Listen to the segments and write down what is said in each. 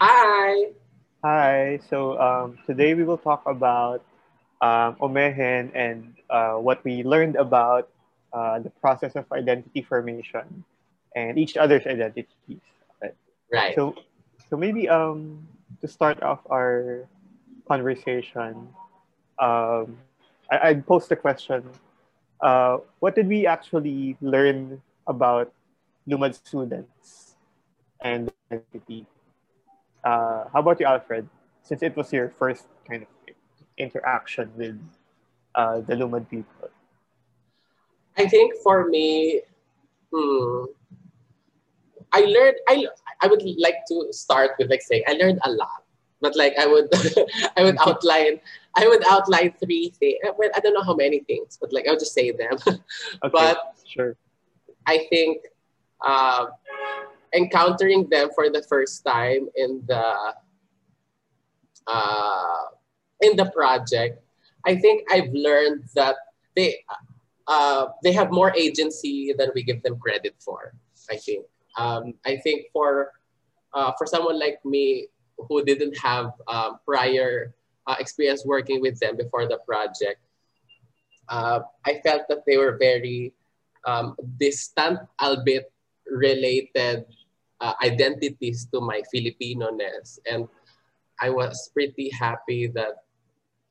Hi. Hi. So um, today we will talk about um, Omehen and uh, what we learned about uh, the process of identity formation and each other's identities. Right. right. So, so maybe um, to start off our conversation, um, I, I'd post a question. Uh, what did we actually learn about Lumad students and identity? Uh, how about you, Alfred? Since it was your first kind of interaction with uh, the Lumad people. I think for me, hmm, I learned. I I would like to start with like saying I learned a lot, but like I would I would outline I would outline three things. Well, I don't know how many things, but like I'll just say them. okay, but sure. I think uh, encountering them for the first time in the uh, in the project, I think I've learned that they uh, they have more agency than we give them credit for. I think. Um, I think for uh, for someone like me who didn't have um, prior uh, experience working with them before the project, uh, I felt that they were very um, distant, albeit related uh, identities to my Filipino-ness. And I was pretty happy that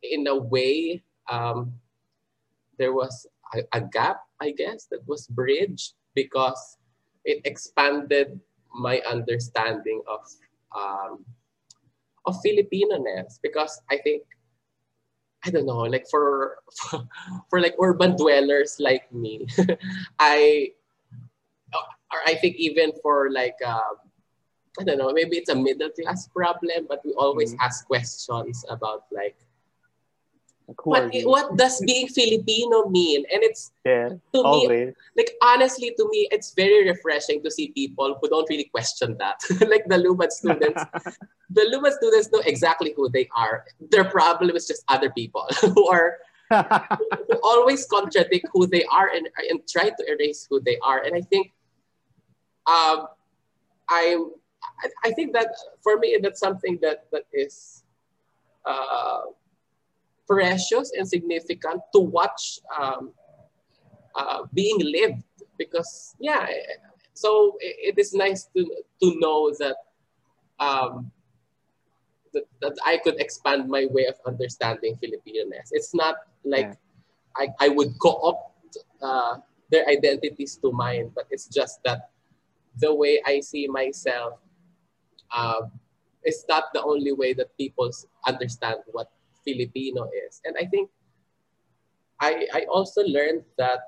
in a way, um, there was a, a, gap, I guess, that was bridged because it expanded my understanding of um, of Filipino-ness because I think I don't know, like for for, for like urban dwellers like me, I or I think even for like uh, I don't know, maybe it's a middle class problem, but we always mm-hmm. ask questions about like what, what does being Filipino mean? And it's yeah, to always. me, like honestly, to me, it's very refreshing to see people who don't really question that. like the Lumad students, the Lumad students know exactly who they are. Their problem is just other people who are who always contradict who they are and, and try to erase who they are. And I think um, I, I think that for me that's something that that is uh, precious and significant to watch um, uh, being lived because yeah so it, it is nice to to know that um, that, that I could expand my way of understanding Filipino-ness. It's not like yeah. I, I would co-opt uh, their identities to mine, but it's just that the way I see myself uh, is not the only way that people understand what Filipino is. And I think I, I also learned that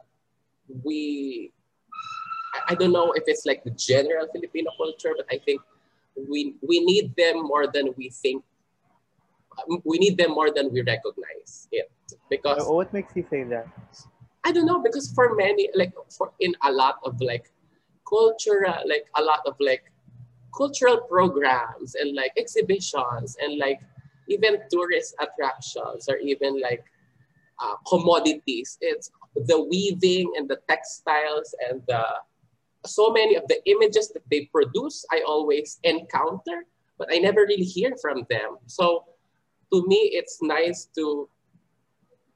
we, I, I don't know if it's like the general Filipino culture, but I think we, we need them more than we think. We need them more than we recognize it. Because what makes you say that? I don't know because for many like for in a lot of like cultural like a lot of like cultural programs and like exhibitions and like even tourist attractions or even like uh, commodities. It's the weaving and the textiles and the so many of the images that they produce, I always encounter, but I never really hear from them. So to me, it's nice to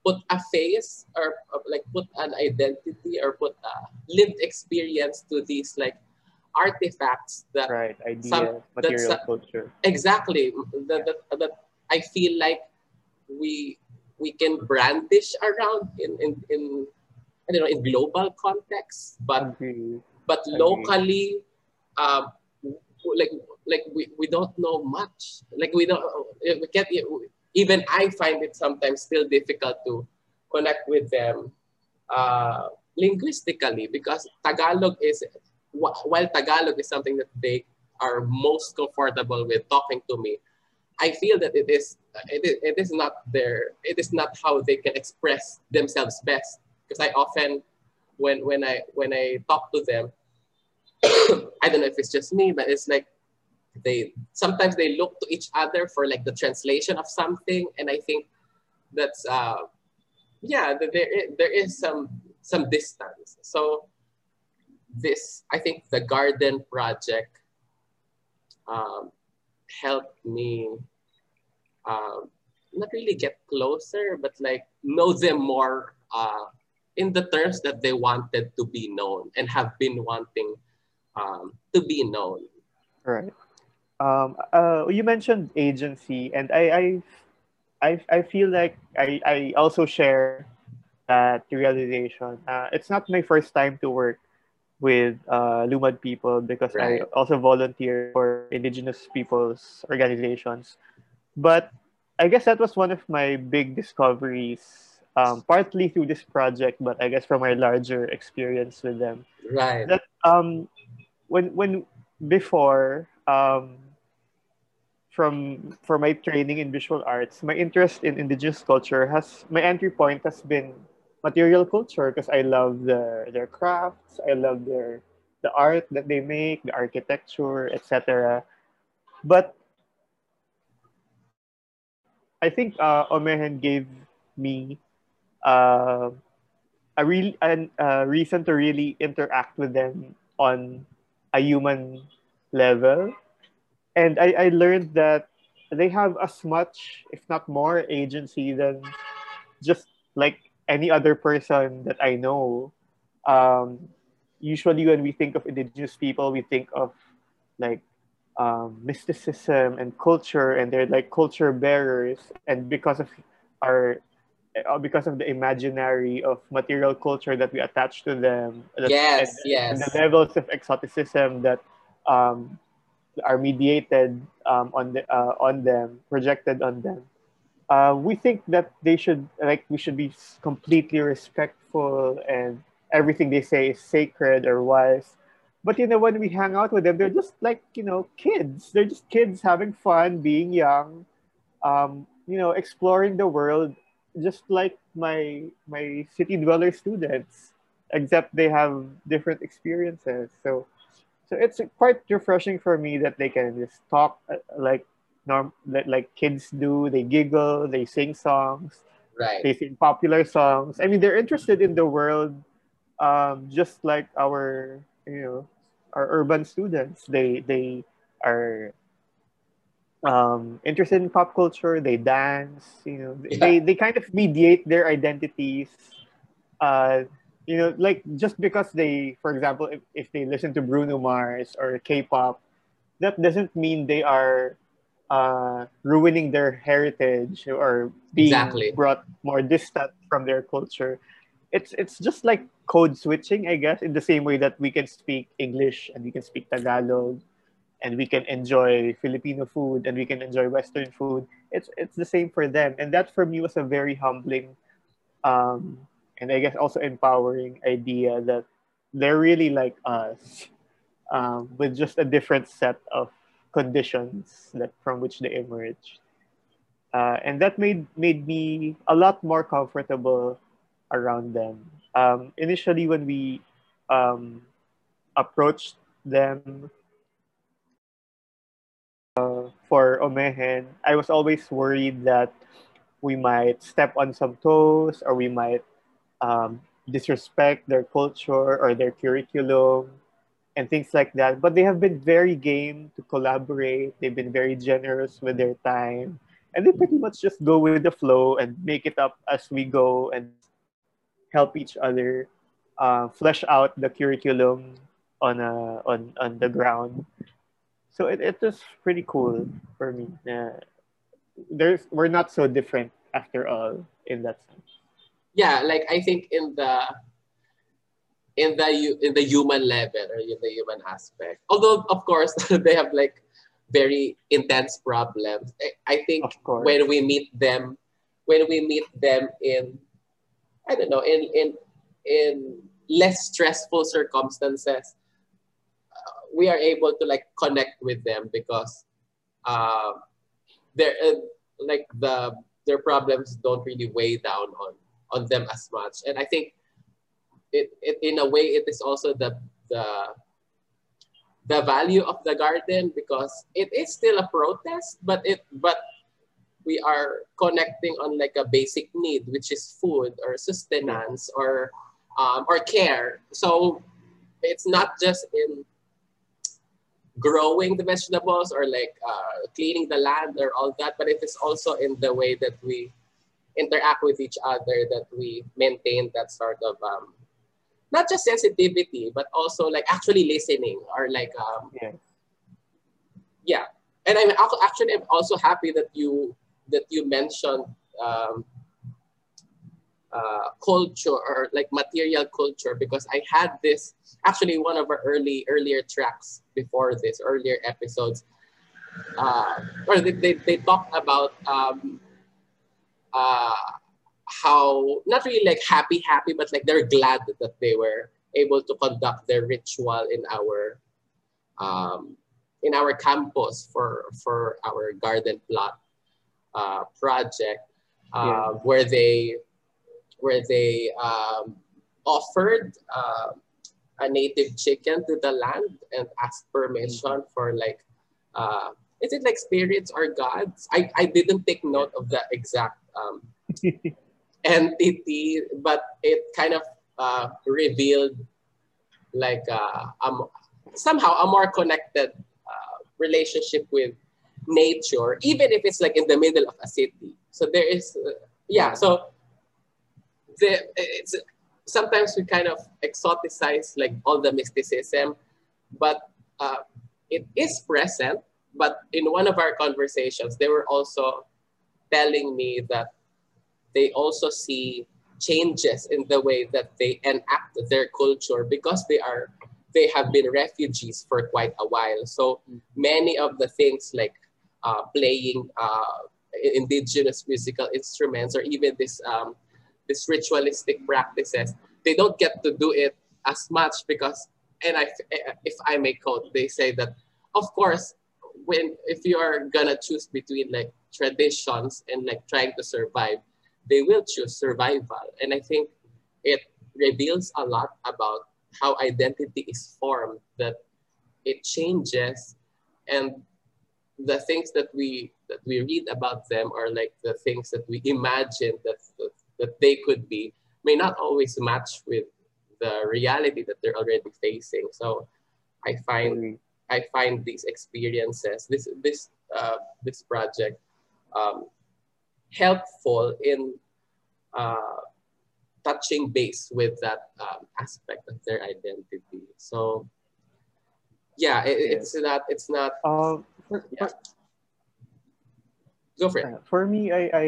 put a face or, or like put an identity or put a lived experience to these like artifacts that right idea some, material that, culture. Exactly. That, that, that I feel like we we can brandish around in in, in I don't know in global context, but but locally, um, like like we, we don't know much. Like we don't we can't even I find it sometimes still difficult to connect with them uh, linguistically because Tagalog is while Tagalog is something that they are most comfortable with talking to me I feel that it is it is, it is not their it is not how they can express themselves best. Because I often when when I when I talk to them I don't know if it's just me but it's like they sometimes they look to each other for like the translation of something and I think that's uh yeah there there is some some distance so this I think the garden project um, helped me uh, not really get closer, but like know them more uh, in the terms that they wanted to be known and have been wanting um, to be known. Right. Um, uh, you mentioned agency, and I, I, I, I feel like I, I also share that realization. Uh, it's not my first time to work with uh, Lumad people because right. I also volunteer for Indigenous people's organizations. But I guess that was one of my big discoveries, um, partly through this project, but I guess from my larger experience with them. Right. That um, when when before um, from for my training in visual arts, my interest in indigenous culture has my entry point has been material culture because I love their their crafts, I love their the art that they make, the architecture, etc. But I think uh, gave me uh, a real an, uh, reason to really interact with them on a human level, and I, I learned that they have as much, if not more, agency than just like any other person that I know. Um, usually, when we think of indigenous people, we think of like um, mysticism and culture, and they're like culture bearers. And because of our uh, because of the imaginary of material culture that we attach to them, yes, and, yes, and the levels of exoticism that um, are mediated um, on the uh, on them, projected on them. Uh, we think that they should like we should be completely respectful and everything they say is sacred or wise but you know, when we hang out with them, they're just like you know kids. They're just kids having fun, being young, um, you know, exploring the world, just like my my city dweller students, except they have different experiences. So, so it's quite refreshing for me that they can just talk uh, like norm like kids do. They giggle, they sing songs, right? They sing popular songs. I mean, they're interested in the world, um, just like our you know our urban students. They they are um, interested in pop culture. They dance. You know, yeah. they they kind of mediate their identities. Uh, you know, like just because they, for example, if, if they listen to Bruno Mars or K-pop, that doesn't mean they are uh, ruining their heritage or being exactly. brought more distant from their culture it's it's just like code switching, I guess, in the same way that we can speak English and we can speak Tagalog and we can enjoy Filipino food and we can enjoy Western food. It's it's the same for them. And that for me was a very humbling um, and I guess also empowering idea that they're really like us um, with just a different set of conditions that from which they emerged. Uh, and that made made me a lot more comfortable around them. Um, initially, when we um, approached them uh, for Omehen, I was always worried that we might step on some toes or we might um, disrespect their culture or their curriculum and things like that. But they have been very game to collaborate. They've been very generous with their time. And they pretty much just go with the flow and make it up as we go and help each other uh, flesh out the curriculum on a, on on the ground. So it, it was pretty cool for me. Uh, there's we're not so different after all in that sense. Yeah, like I think in the in the in the human level or in the human aspect. Although of course they have like very intense problems. I think when we meet them, when we meet them in I don't know, in in in less stressful circumstances, uh, we are able to like connect with them because uh, they're uh, like the their problems don't really weigh down on on them as much. And I think it, it in a way it is also the the the value of the garden because it is still a protest, but it but we are connecting on like a basic need, which is food or sustenance or um, or care. So it's not just in growing the vegetables or like uh, cleaning the land or all that, but it is also in the way that we interact with each other that we maintain that sort of um, not just sensitivity, but also like actually listening or like um, Yeah. yeah. And I'm actually I'm also happy that you that you mentioned um, uh, culture or like material culture because I had this actually one of our early earlier tracks before this earlier episodes uh, or they, they, they talked about um, uh, how not really like happy happy but like they're glad that they were able to conduct their ritual in our um, in our campus for for our garden plot uh, project uh, Yeah. where they where they um, offered uh, a native chicken to the land and asked permission for like uh, is it like spirits or gods? I, I didn't take note of the exact um, entity, but it kind of uh, revealed like uh, um, somehow a more connected uh, relationship with nature, even if it's like in the middle of a city. So there is, uh, yeah. So the it's sometimes we kind of exoticize like all the mysticism, but uh, it is present. But in one of our conversations, they were also telling me that they also see changes in the way that they enact their culture because they are they have been refugees for quite a while. So many of the things like uh, playing uh, indigenous musical instruments or even this um, this ritualistic practices, they don't get to do it as much because and I if I may quote, they say that of course when if you are gonna choose between like traditions and like trying to survive, they will choose survival. And I think it reveals a lot about how identity is formed, that it changes and the things that we that we read about them are like the things that we imagine that that they could be may not always match with the reality that they're already facing. So I find I find these experiences, this this uh, this project, um, helpful in uh, touching base with that um, aspect of their identity. So, yeah, it, it's not it's not. Um, for, Yeah. Go for it. Uh, for me, I, I,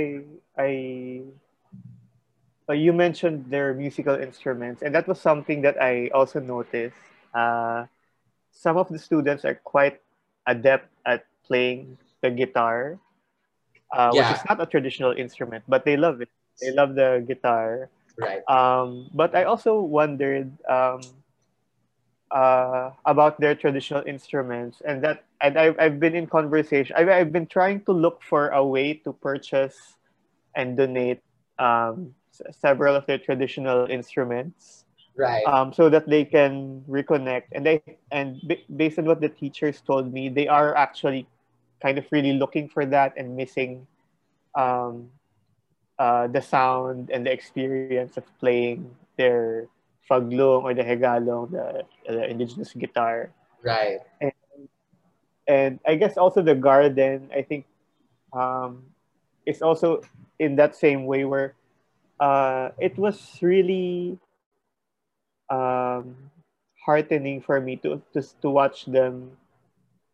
I, uh, you mentioned their musical instruments, and that was something that I also noticed. Uh, some of the students are quite adept at playing the guitar, uh, Yeah. which is not a traditional instrument, but they love it. They love the guitar. Right. Um, but I also wondered um, uh, about their traditional instruments, and that and I've, I've been in conversation. I've, I've been trying to look for a way to purchase and donate um, s- several of their traditional instruments Right. um, so that they can reconnect. And they and b- based on what the teachers told me, they are actually kind of really looking for that and missing um, uh, the sound and the experience of playing their faglong or the hegalong, the, the indigenous guitar. right. And I guess also the garden, I think, um, is also in that same way where uh, it was really um, heartening for me to, to to watch them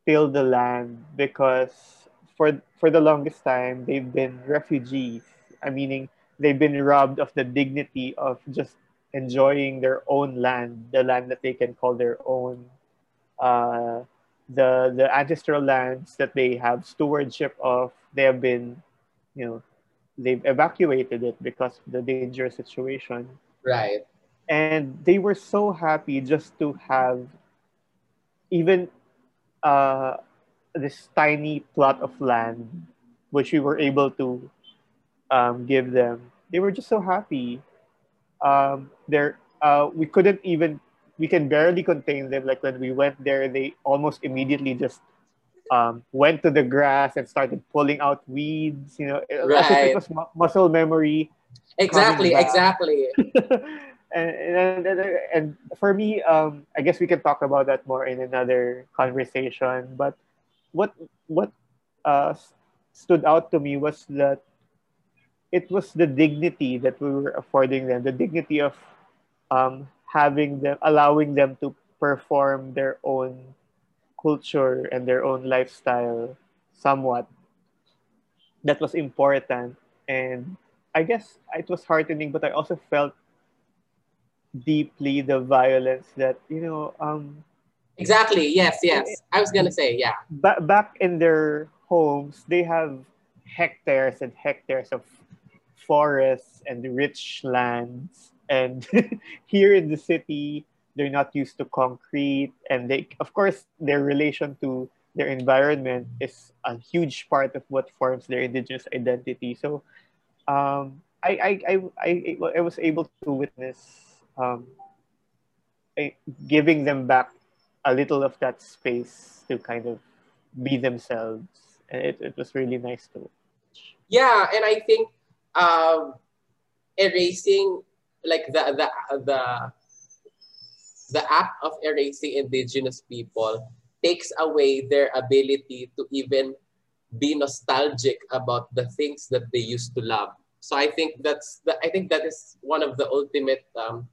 till the land because for for the longest time they've been refugees. I meaning they've been robbed of the dignity of just enjoying their own land, the land that they can call their own. Uh, the the ancestral lands that they have stewardship of, they have been, you know, they've evacuated it because of the dangerous situation Right. And they were so happy just to have even uh, this tiny plot of land which we were able to um, give them they were just so happy um, they're, uh, we couldn't even we can barely contain them like when we went there they almost immediately just um, went to the grass and started pulling out weeds you know Right. it was mu- muscle memory Exactly. Exactly. and, and, and for me, um, I guess we can talk about that more in another conversation. But what what uh, stood out to me was that it was the dignity that we were affording them, the dignity of um, having them, allowing them to perform their own culture and their own lifestyle somewhat. That was important. And I guess it was heartening, but I also felt deeply the violence that you know um exactly. Yes yes. I was gonna say yeah. Ba- back in their homes they have hectares and hectares of forests and rich lands. And here in the city they're not used to concrete. And they of course their relation to their environment is a huge part of what forms their indigenous identity. So um, I, I, I, I, I was able to witness um, giving them back a little of that space to kind of be themselves. And it, it was really nice to watch. Yeah, and I think um, erasing like the the the the act of erasing indigenous people takes away their ability to even be nostalgic about the things that they used to love. So I think that's the, I think that is one of the ultimate um,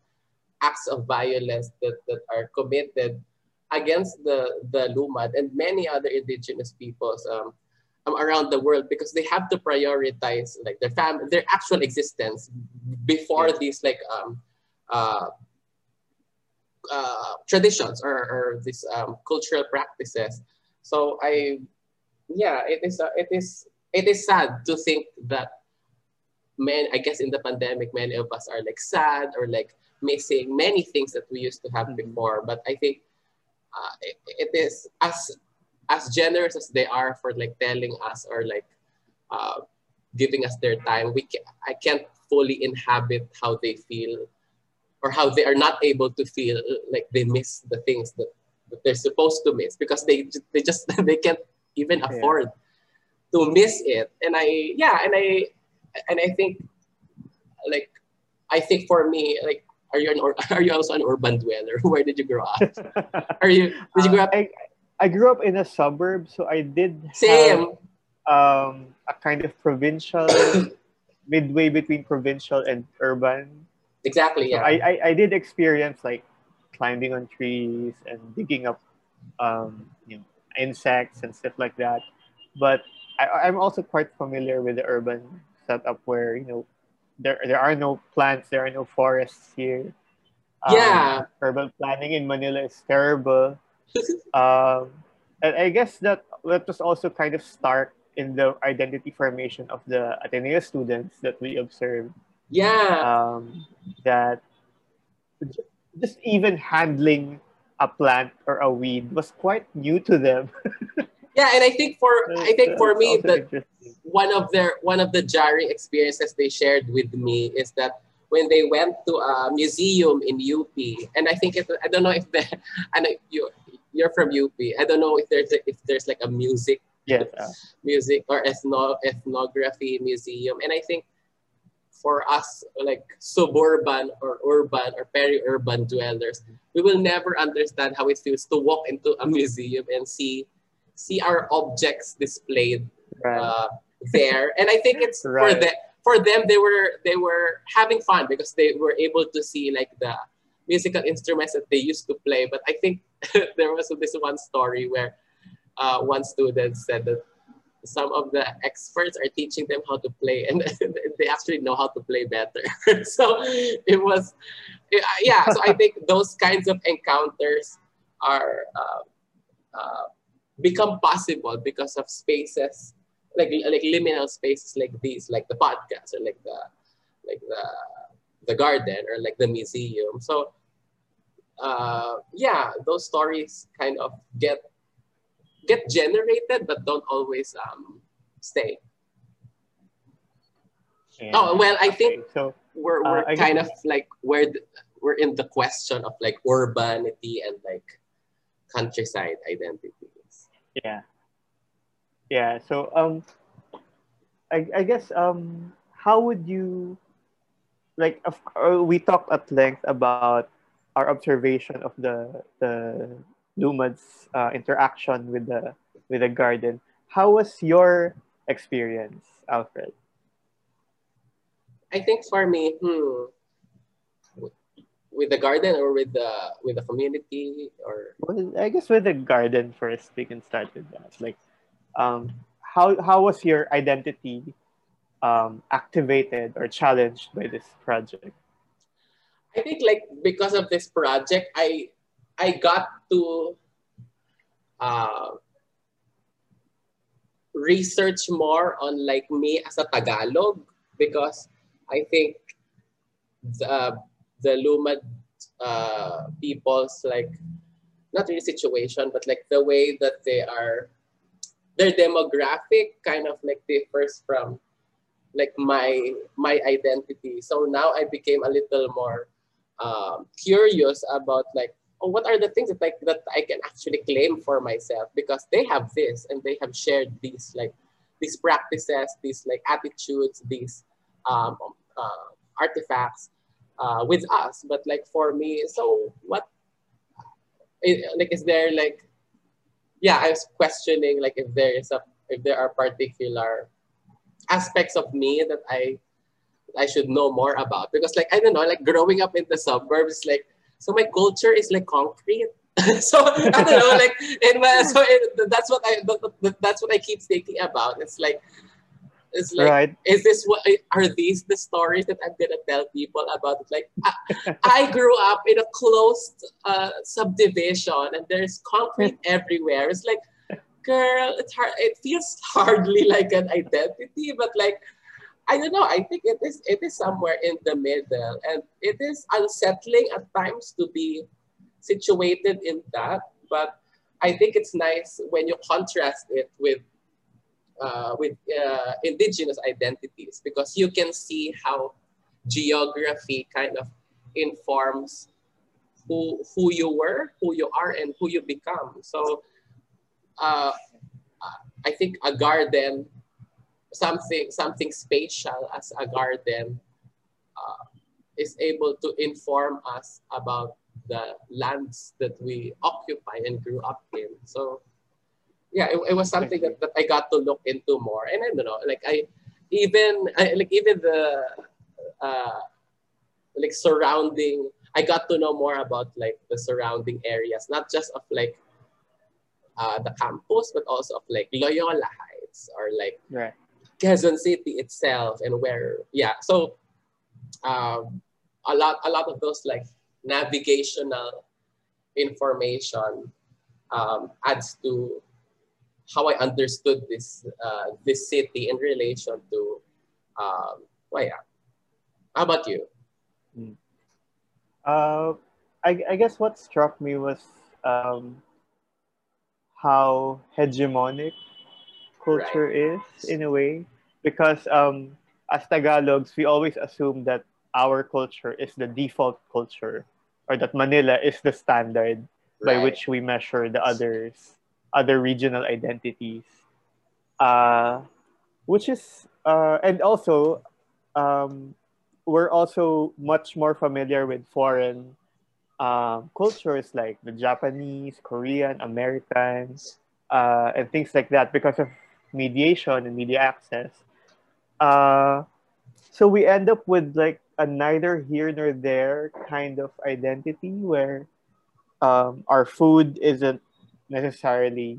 acts of violence that, that are committed against the, the Lumad and many other indigenous peoples um, um, around the world because they have to prioritize like their family, their actual existence before yeah. these like um, uh, uh, traditions or, or these um, cultural practices. So I, yeah, it is uh, it is it is sad to think that men. I guess in the pandemic, many of us are like sad or like missing many things that we used to have mm-hmm. before. But I think uh, it, it is as as generous as they are for like telling us or like uh, giving us their time. We can, I can't fully inhabit how they feel or how they are not able to feel like they miss the things that, that they're supposed to miss because they they just they can't even afford yeah. to miss it. And I yeah, and I and I think like I think for me like are you an or, are you also an urban dweller? Where did you grow up? Are you did you grow up? Uh, I, I grew up in a suburb, so I did same have, um, a kind of provincial midway between provincial and urban. Exactly. Yeah. So I, I I did experience like climbing on trees and digging up um, you know insects and stuff like that, but I, I'm also quite familiar with the urban setup where you know there there are no plants, there are no forests here. Um, yeah. Urban planning in Manila is terrible. um, and I guess that that was also kind of stark in the identity formation of the Ateneo students that we observed. Yeah. Um, that just even handling a plant or a weed was quite new to them. yeah, and I think for I think for me that one of their one of the jarring experiences they shared with me is that when they went to a museum in UP, and I think it, I don't know if the I know you you're from UP. I don't know if there's a, if there's like a music yes. music or ethno ethnography museum, and I think for us like suburban or urban or peri-urban dwellers, we will never understand how it feels to walk into a museum and see see our objects displayed right. uh, there. And I think it's right. for them for them they were they were having fun because they were able to see like the musical instruments that they used to play. But I think there was this one story where uh, one student said that some of the experts are teaching them how to play and they actually know how to play better. so it was, yeah, so I think those kinds of encounters are uh, uh, become possible because of spaces like like liminal spaces like these, like the podcast or like the like the the garden or like the museum. So uh, yeah, those stories kind of get get generated, but don't always um, stay. Yeah. Oh well, I think okay. so, we're we're uh, kind of like we're we're in the question of like urbanity and like countryside identities. Yeah, yeah. So um, I, I guess um, how would you like uh, we talked at length about our observation of the the Lumad's uh, interaction with the with the garden. How was your experience, Alfred? I think for me, hmm, with the garden or with the with the community or well, I guess with the garden first we can start with that. Like um how how was your identity um activated or challenged by this project? I think like because of this project I I got to uh, research more on like me as a Tagalog because I think the the Lumad uh, people's like not really situation, but like the way that they are, their demographic kind of like differs from like my my identity. So now I became a little more um, curious about like oh, what are the things that like that I can actually claim for myself because they have this and they have shared these like these practices, these like attitudes, these um, uh, artifacts uh, with us. But like for me, so what? It, like, is there like? Yeah, I was questioning like if there is a if there are particular aspects of me that I I should know more about. Because like I don't know like growing up in the suburbs like so my culture is like concrete. So I don't know like in my so that's what I that's what I keep thinking about. It's like it's like, right. is this what are these the stories that I'm gonna tell people about? Like, I, I grew up in a closed uh, subdivision, and there's concrete everywhere. It's like, girl, it's hard. It feels hardly like an identity, but like, I don't know. I think it is. It is somewhere in the middle, and it is unsettling at times to be situated in that. But I think it's nice when you contrast it with uh, with uh, indigenous identities because you can see how geography kind of informs who who you were, who you are, and who you become. So uh, I think a garden, something something spatial as a garden, uh, is able to inform us about the lands that we occupy and grew up in. So yeah, it, it was something that, that I got to look into more. And I don't know, like I even I, like even the uh, like surrounding. I got to know more about like the surrounding areas, not just of like uh, the campus, but also of like Loyola Heights or like right. Quezon City itself, and where yeah. So um, a lot a lot of those like navigational information um, adds to how I understood this uh, this city in relation to um, well, yeah. How about you? Hmm. Uh, I, I guess what struck me was um, how hegemonic culture right. is in a way because um, as Tagalogs we always assume that our culture is the default culture or that Manila is the standard right. by which we measure the others other regional identities, uh, which is uh, and also um, we're also much more familiar with foreign um, cultures like the Japanese, Korean, Americans, uh, and things like that because of mediation and media access. Uh, so we end up with like a neither here nor there kind of identity where um, our food isn't necessarily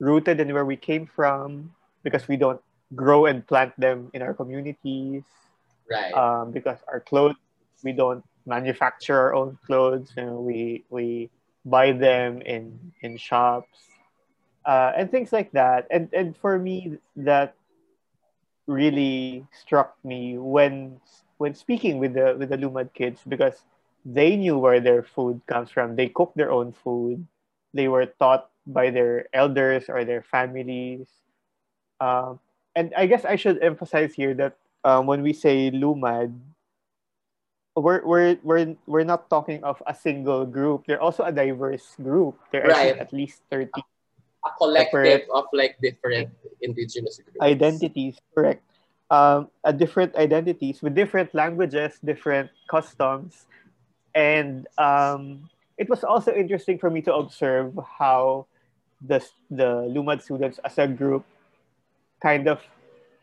rooted in where we came from because we don't grow and plant them in our communities. Right. Um, because our clothes, we don't manufacture our own clothes and we we buy them in in shops uh, and things like that. And and for me, that really struck me when when speaking with the with the Lumad kids because they knew where their food comes from. They cook their own food they were taught by their elders or their families. Um, and I guess I should emphasize here that um, when we say lumad, we're, we're, we're, we're not talking of a single group. They're also a diverse group. There are right. at least 30 a collective of like different indigenous groups. identities, correct. um, a different identities with different languages, different customs, and um, it was also interesting for me to observe how the the Lumad students as a group kind of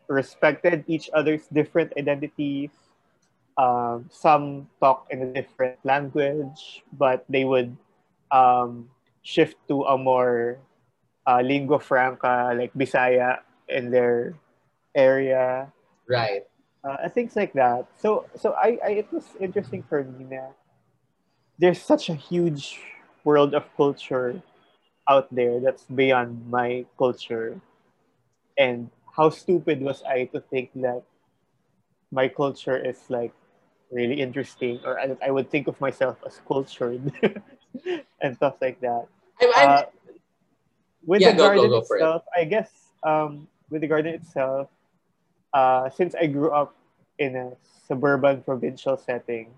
respected each other's different identities. Um, some talk in a different language, but they would um, shift to a more uh, lingua franca, like Bisaya, in their area. Right. Uh, things like that. So, so I, I, it was interesting for me that there's such a huge world of culture out there that's beyond my culture, and how stupid was I to think that my culture is like really interesting, or I, I would think of myself as cultured and stuff like that. I'm, I'm, Uh, with Yeah, the go, go, garden go it. itself, I guess um, with the garden itself, uh, since I grew up in a suburban provincial setting,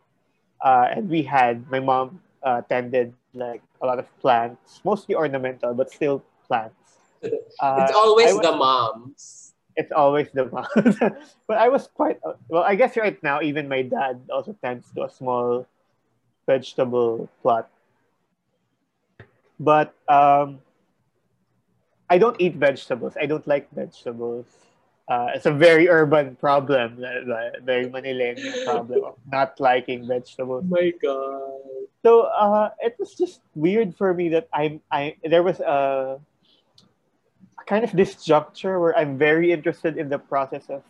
uh, and we had my mom uh, tended like a lot of plants, mostly ornamental, but still plants. Uh, it's always was- the moms. it's always the moms. but I was quite well. I guess right now, even my dad also tends to a small vegetable plot. But um, I don't eat vegetables. I don't like vegetables. Uh, it's a very urban problem, very Manileño problem of not liking vegetables. Oh my god. So uh, it was just weird for me that I'm I there was a, a kind of disjuncture where I'm very interested in the process of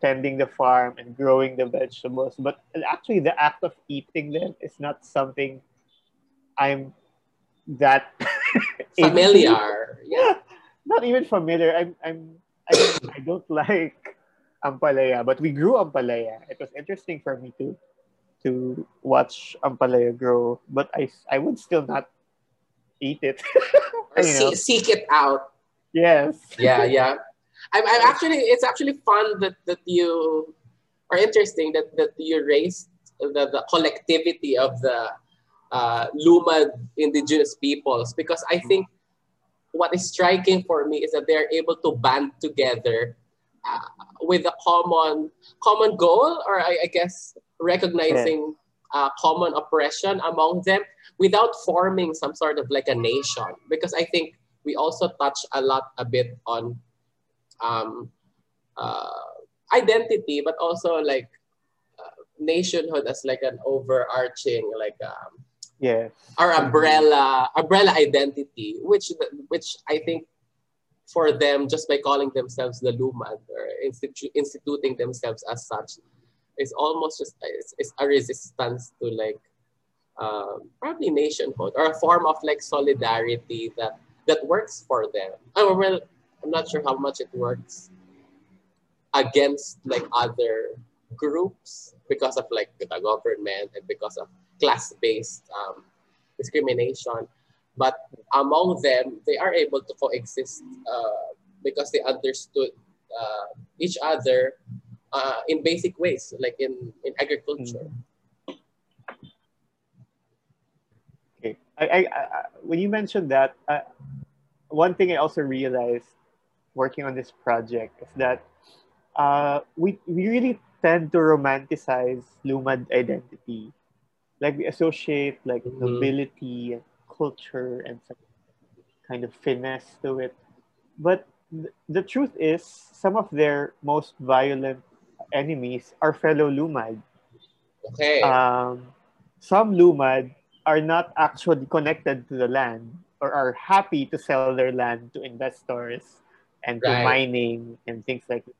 tending the farm and growing the vegetables, but actually the act of eating them is not something I'm that. Familiar. Yeah. Not even familiar. I'm I'm I don't, I don't like ampalaya, but we grew ampalaya. It was interesting for me to to watch ampalaya grow, but I I would still not eat it. Or You know. see, seek it out. yes. Yeah, yeah. I'm, I'm actually it's actually fun that, that you are interesting that, that you raised the, the collectivity of the uh, Lumad indigenous peoples because I think what is striking for me is that they're able to band together uh, with a common common goal or I, I guess recognizing uh, common oppression among them without forming some sort of like a nation. Because I think we also touch a lot a bit on um, uh, identity, but also like uh, nationhood as like an overarching like um, Yes. our umbrella umbrella identity, which which I think for them just by calling themselves the Lumad or institu- instituting themselves as such is almost just is, is a resistance to like um, probably nationhood or a form of like solidarity that that works for them. Oh well, I'm not sure how much it works against like other groups because of like the government and because of class-based um, discrimination. But among them, they are able to coexist uh, because they understood uh, each other uh, in basic ways, like in, in agriculture. Okay. I, I, I when you mentioned that, uh, one thing I also realized working on this project is that uh, we we really tend to romanticize Lumad identity. Like we associate like Mhm. nobility and culture and some kind of finesse to it. But th- the truth is, some of their most violent enemies are fellow Lumad. Okay. Um, some Lumad are not actually connected to the land or are happy to sell their land to investors and to mining and things like that.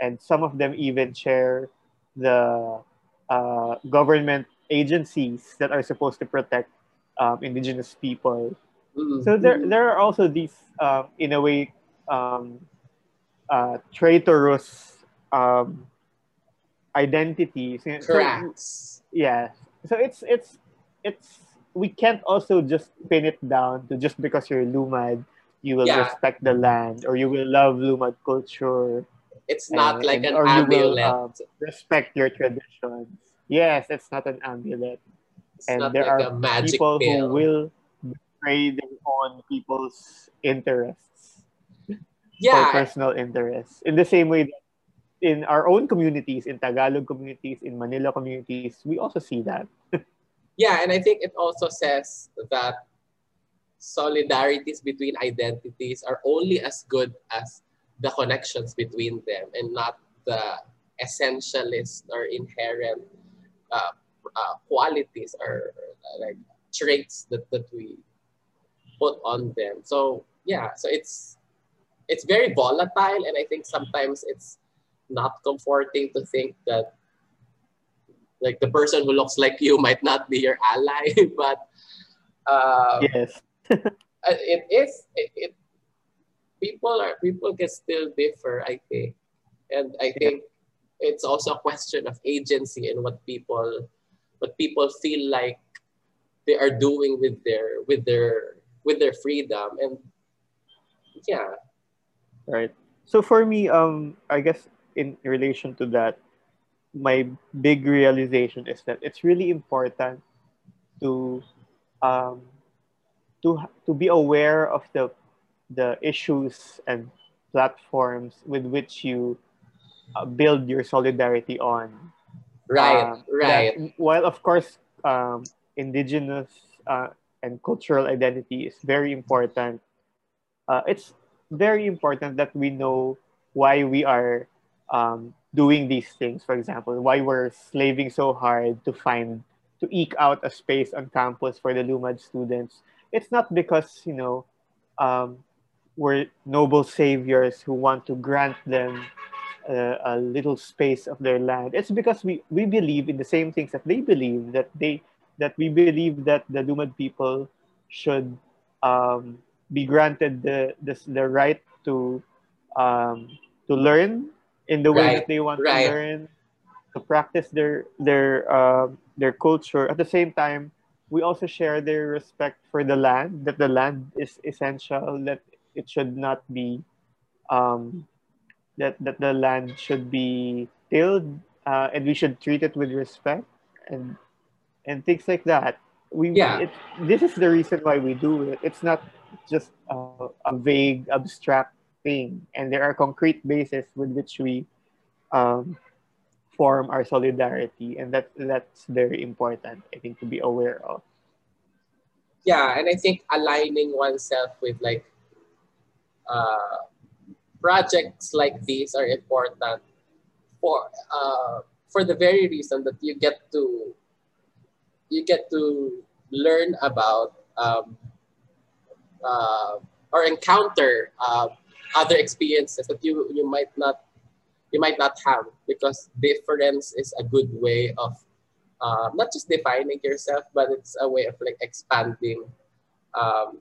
And some of them even share the uh, government agencies that are supposed to protect um, indigenous people. Mhm. So there, there are also these, um, in a way, um, uh, traitorous um, identities. So- Cracks. yeah so it's it's it's we can't also just pin it down to just because you're lumad you will Yeah. respect the land or you will love lumad culture It's not and- like and- an or you will, um, respect your traditions yes it's not an amulet it's and not there like are a magic people pill. who will betray their own people's interests for yeah, personal interests in the same way that in our own communities, in Tagalog communities, in Manila communities, we also see that. yeah, and I think it also says that solidarities between identities are only as good as the connections between them and not the essentialist or inherent uh, uh, qualities or uh, like traits that, that we put on them. So yeah, so it's it's very volatile and I think sometimes it's not comforting to think that like the person who looks like you might not be your ally, but uh, yes, it is. It, it, people are people can still differ. I think, and I think. It's also a question of agency and what people what people feel like they are doing with their with their with their freedom. And yeah. Right. So for me um i guess in relation to that my big realization is that it's really important to um to to be aware of the the issues and platforms with which you uh, build your solidarity on right um, right that, while of course um, indigenous uh, and cultural identity is very important. Uh, it's very important that we know why we are um, doing these things. For example, why we're slaving so hard to find to eke out a space on campus for the Lumad students. It's not because you know um, we're noble saviors who want to grant them uh, a little space of their land. It's because we, we believe in the same things that they believe that they that we believe that the Lumad people should um, be granted the, the, the right to um, to learn in the way right. that they want right. to learn, to practice their their uh, their culture. At the same time, we also share their respect for the land. That the land is essential. That it should not be um, that that the land should be tilled, uh, and we should treat it with respect. And and things like that. We yeah. It, this is the reason why we do it. It's not just a, a vague, abstract thing, and there are concrete bases with which we um, form our solidarity, and that that's very important. I think to be aware of. Yeah, and I think aligning oneself with like uh, projects like these are important for uh, for the very reason that you get to you get to learn about um, uh, or encounter uh, other experiences that you you might not you might not have because difference is a good way of uh, not just defining yourself but it's a way of like expanding um,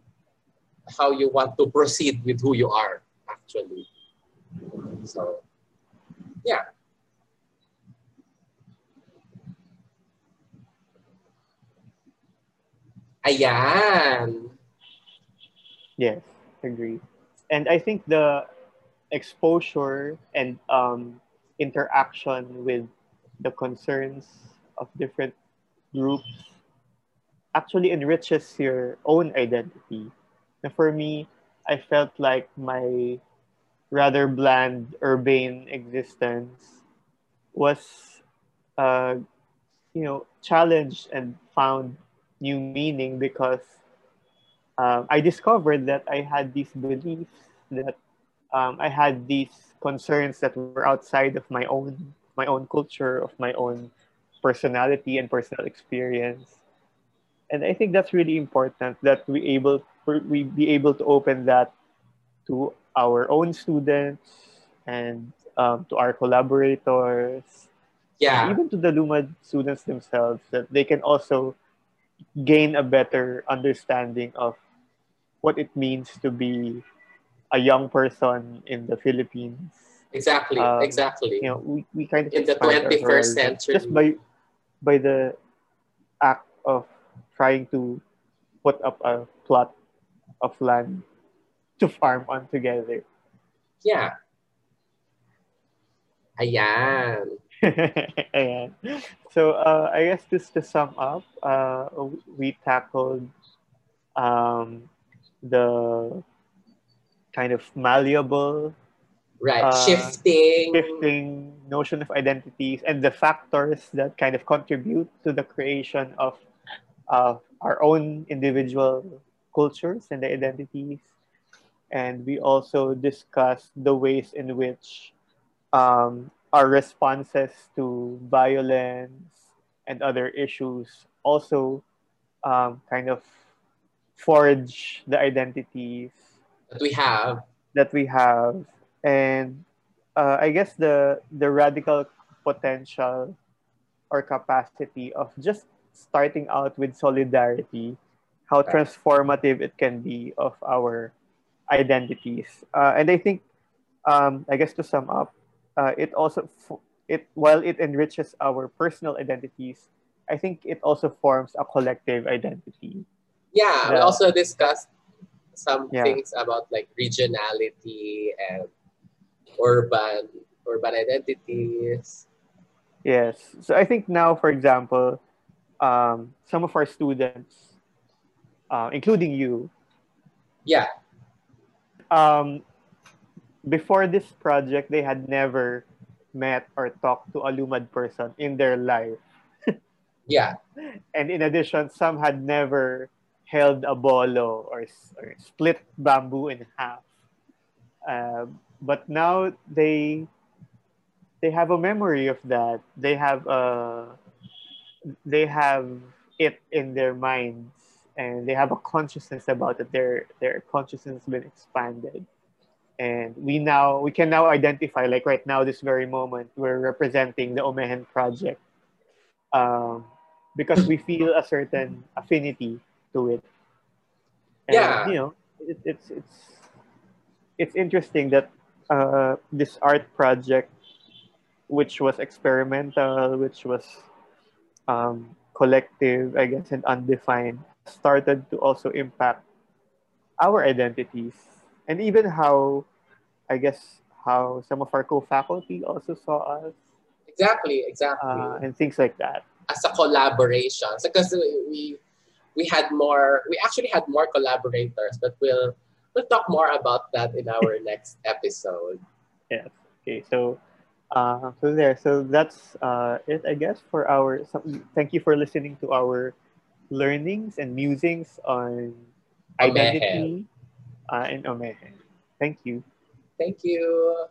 how you want to proceed with who you are actually so yeah Ayan. Yes, agree. And I think the exposure and um, interaction with the concerns of different groups actually enriches your own identity. And for me, I felt like my rather bland urban existence was, uh, you know, challenged and found new meaning because um, I discovered that I had these beliefs that um, I had these concerns that were outside of my own my own culture, of my own personality and personal experience. And I think that's really important that we able we be able to open that to our own students and um, to our collaborators. Yeah. Even to the Lumad students themselves, that they can also gain a better understanding of what it means to be a young person in the Philippines. Exactly, um, exactly. You know, we, we kind of in the 21st century just by by the act of trying to put up a plot of land to farm on together. Yeah. Ayan. Ayan. So uh, I guess just to sum up, uh, we tackled um, the kind of malleable Right. Uh, shifting. shifting notion of identities and the factors that kind of contribute to the creation of uh, our own individual cultures and the identities. And we also discussed the ways in which um, our responses to violence and other issues also um, kind of forge the identities that we have. that we have and uh, i guess the the radical potential or capacity of just starting out with solidarity how transformative it can be of our identities uh, and i think um, i guess to sum up uh, it also f- it while it enriches our personal identities i think it also forms a collective identity Yeah, we also discussed some Yeah. things about like regionality and urban urban identities. Yes. So I think now, for example, um, some of our students, uh, including you, Yeah, um, before this project, they had never met or talked to a Lumad person in their life. yeah, And in addition, some had never held a bolo or, or split bamboo in half. Um, but now they they have a memory of that. They have a they have it in their minds and they have a consciousness about it. Their their consciousness has been expanded. And we now we can now identify like right now this very moment we're representing the Omehen project. Um, because we feel a certain affinity to it. And, Yeah. you know, it, it's it's it's interesting that uh, this art project, which was experimental, which was um, collective, I guess, and undefined, started to also impact our identities and even how, I guess, how some of our co-faculty also saw us exactly, exactly. uh, and things like that. As a collaboration, because we we had more, we actually had more collaborators, but we'll we'll talk more about that in our next episode. Yes. Okay. So, uh, so there. So that's uh, it, I guess, for our. Thank you for listening to our learnings and musings on identity uh, in Omehen. Thank you. Thank you.